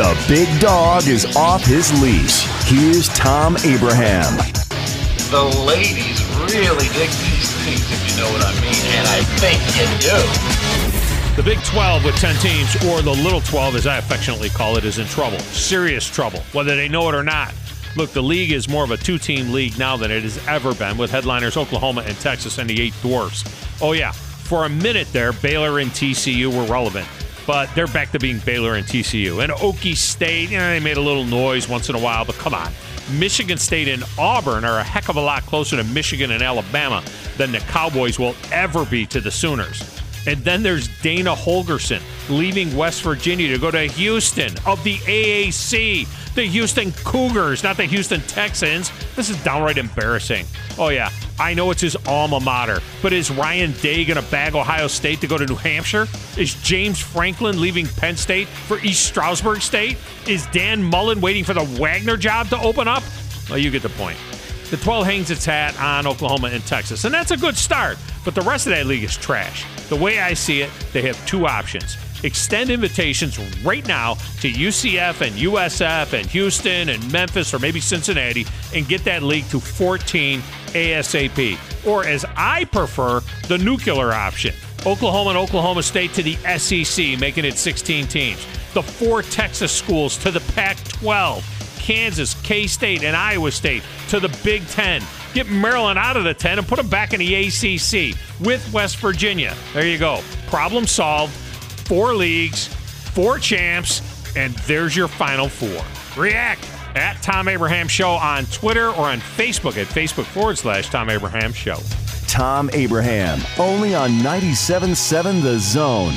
The big dog is off his leash. Here's Thom Abraham. The ladies really dig these things, if you know what I mean, and I think you do. The Big 12 with 10 teams, or the Little 12 as I affectionately call it, is in trouble. Serious trouble, whether they know it or not. Look, the league is more of a two team league now than it has ever been, with headliners Oklahoma and Texas and the eight dwarfs. Oh, yeah, for a minute there, Baylor and TCU were relevant but they're back to being Baylor and TCU. And Okie State, you know, they made a little noise once in a while, but come on. Michigan State and Auburn are a heck of a lot closer to Michigan and Alabama than the Cowboys will ever be to the Sooners. And then there's Dana Holgorsen leaving West Virginia to go to Houston of the AAC, the Houston Cougars, not the Houston Texans. This is downright embarrassing. Oh, yeah, I know it's his alma mater, but is Ryan Day going to bag Ohio State to go to New Hampshire? Is James Franklin leaving Penn State for East Stroudsburg State? Is Dan Mullen waiting for the Wagner job to open up? Well, you get the point. The 12 hangs its hat on Oklahoma and Texas, and that's a good start, but the rest of that league is trash. The way I see it, they have two options. Extend invitations right now to UCF and USF and Houston and Memphis or maybe Cincinnati and get that league to 14 ASAP. Or, as I prefer, the nuclear option Oklahoma and Oklahoma State to the SEC, making it 16 teams. The four Texas schools to the Pac 12. Kansas, K State, and Iowa State to the Big Ten. Get Maryland out of the 10 and put them back in the ACC with West Virginia. There you go. Problem solved. Four leagues, four champs, and there's your final four. React at Thom Abraham Show on Twitter or on Facebook at Facebook forward slash Thom Abraham Show. Thom Abraham, only on 97.7 The Zone.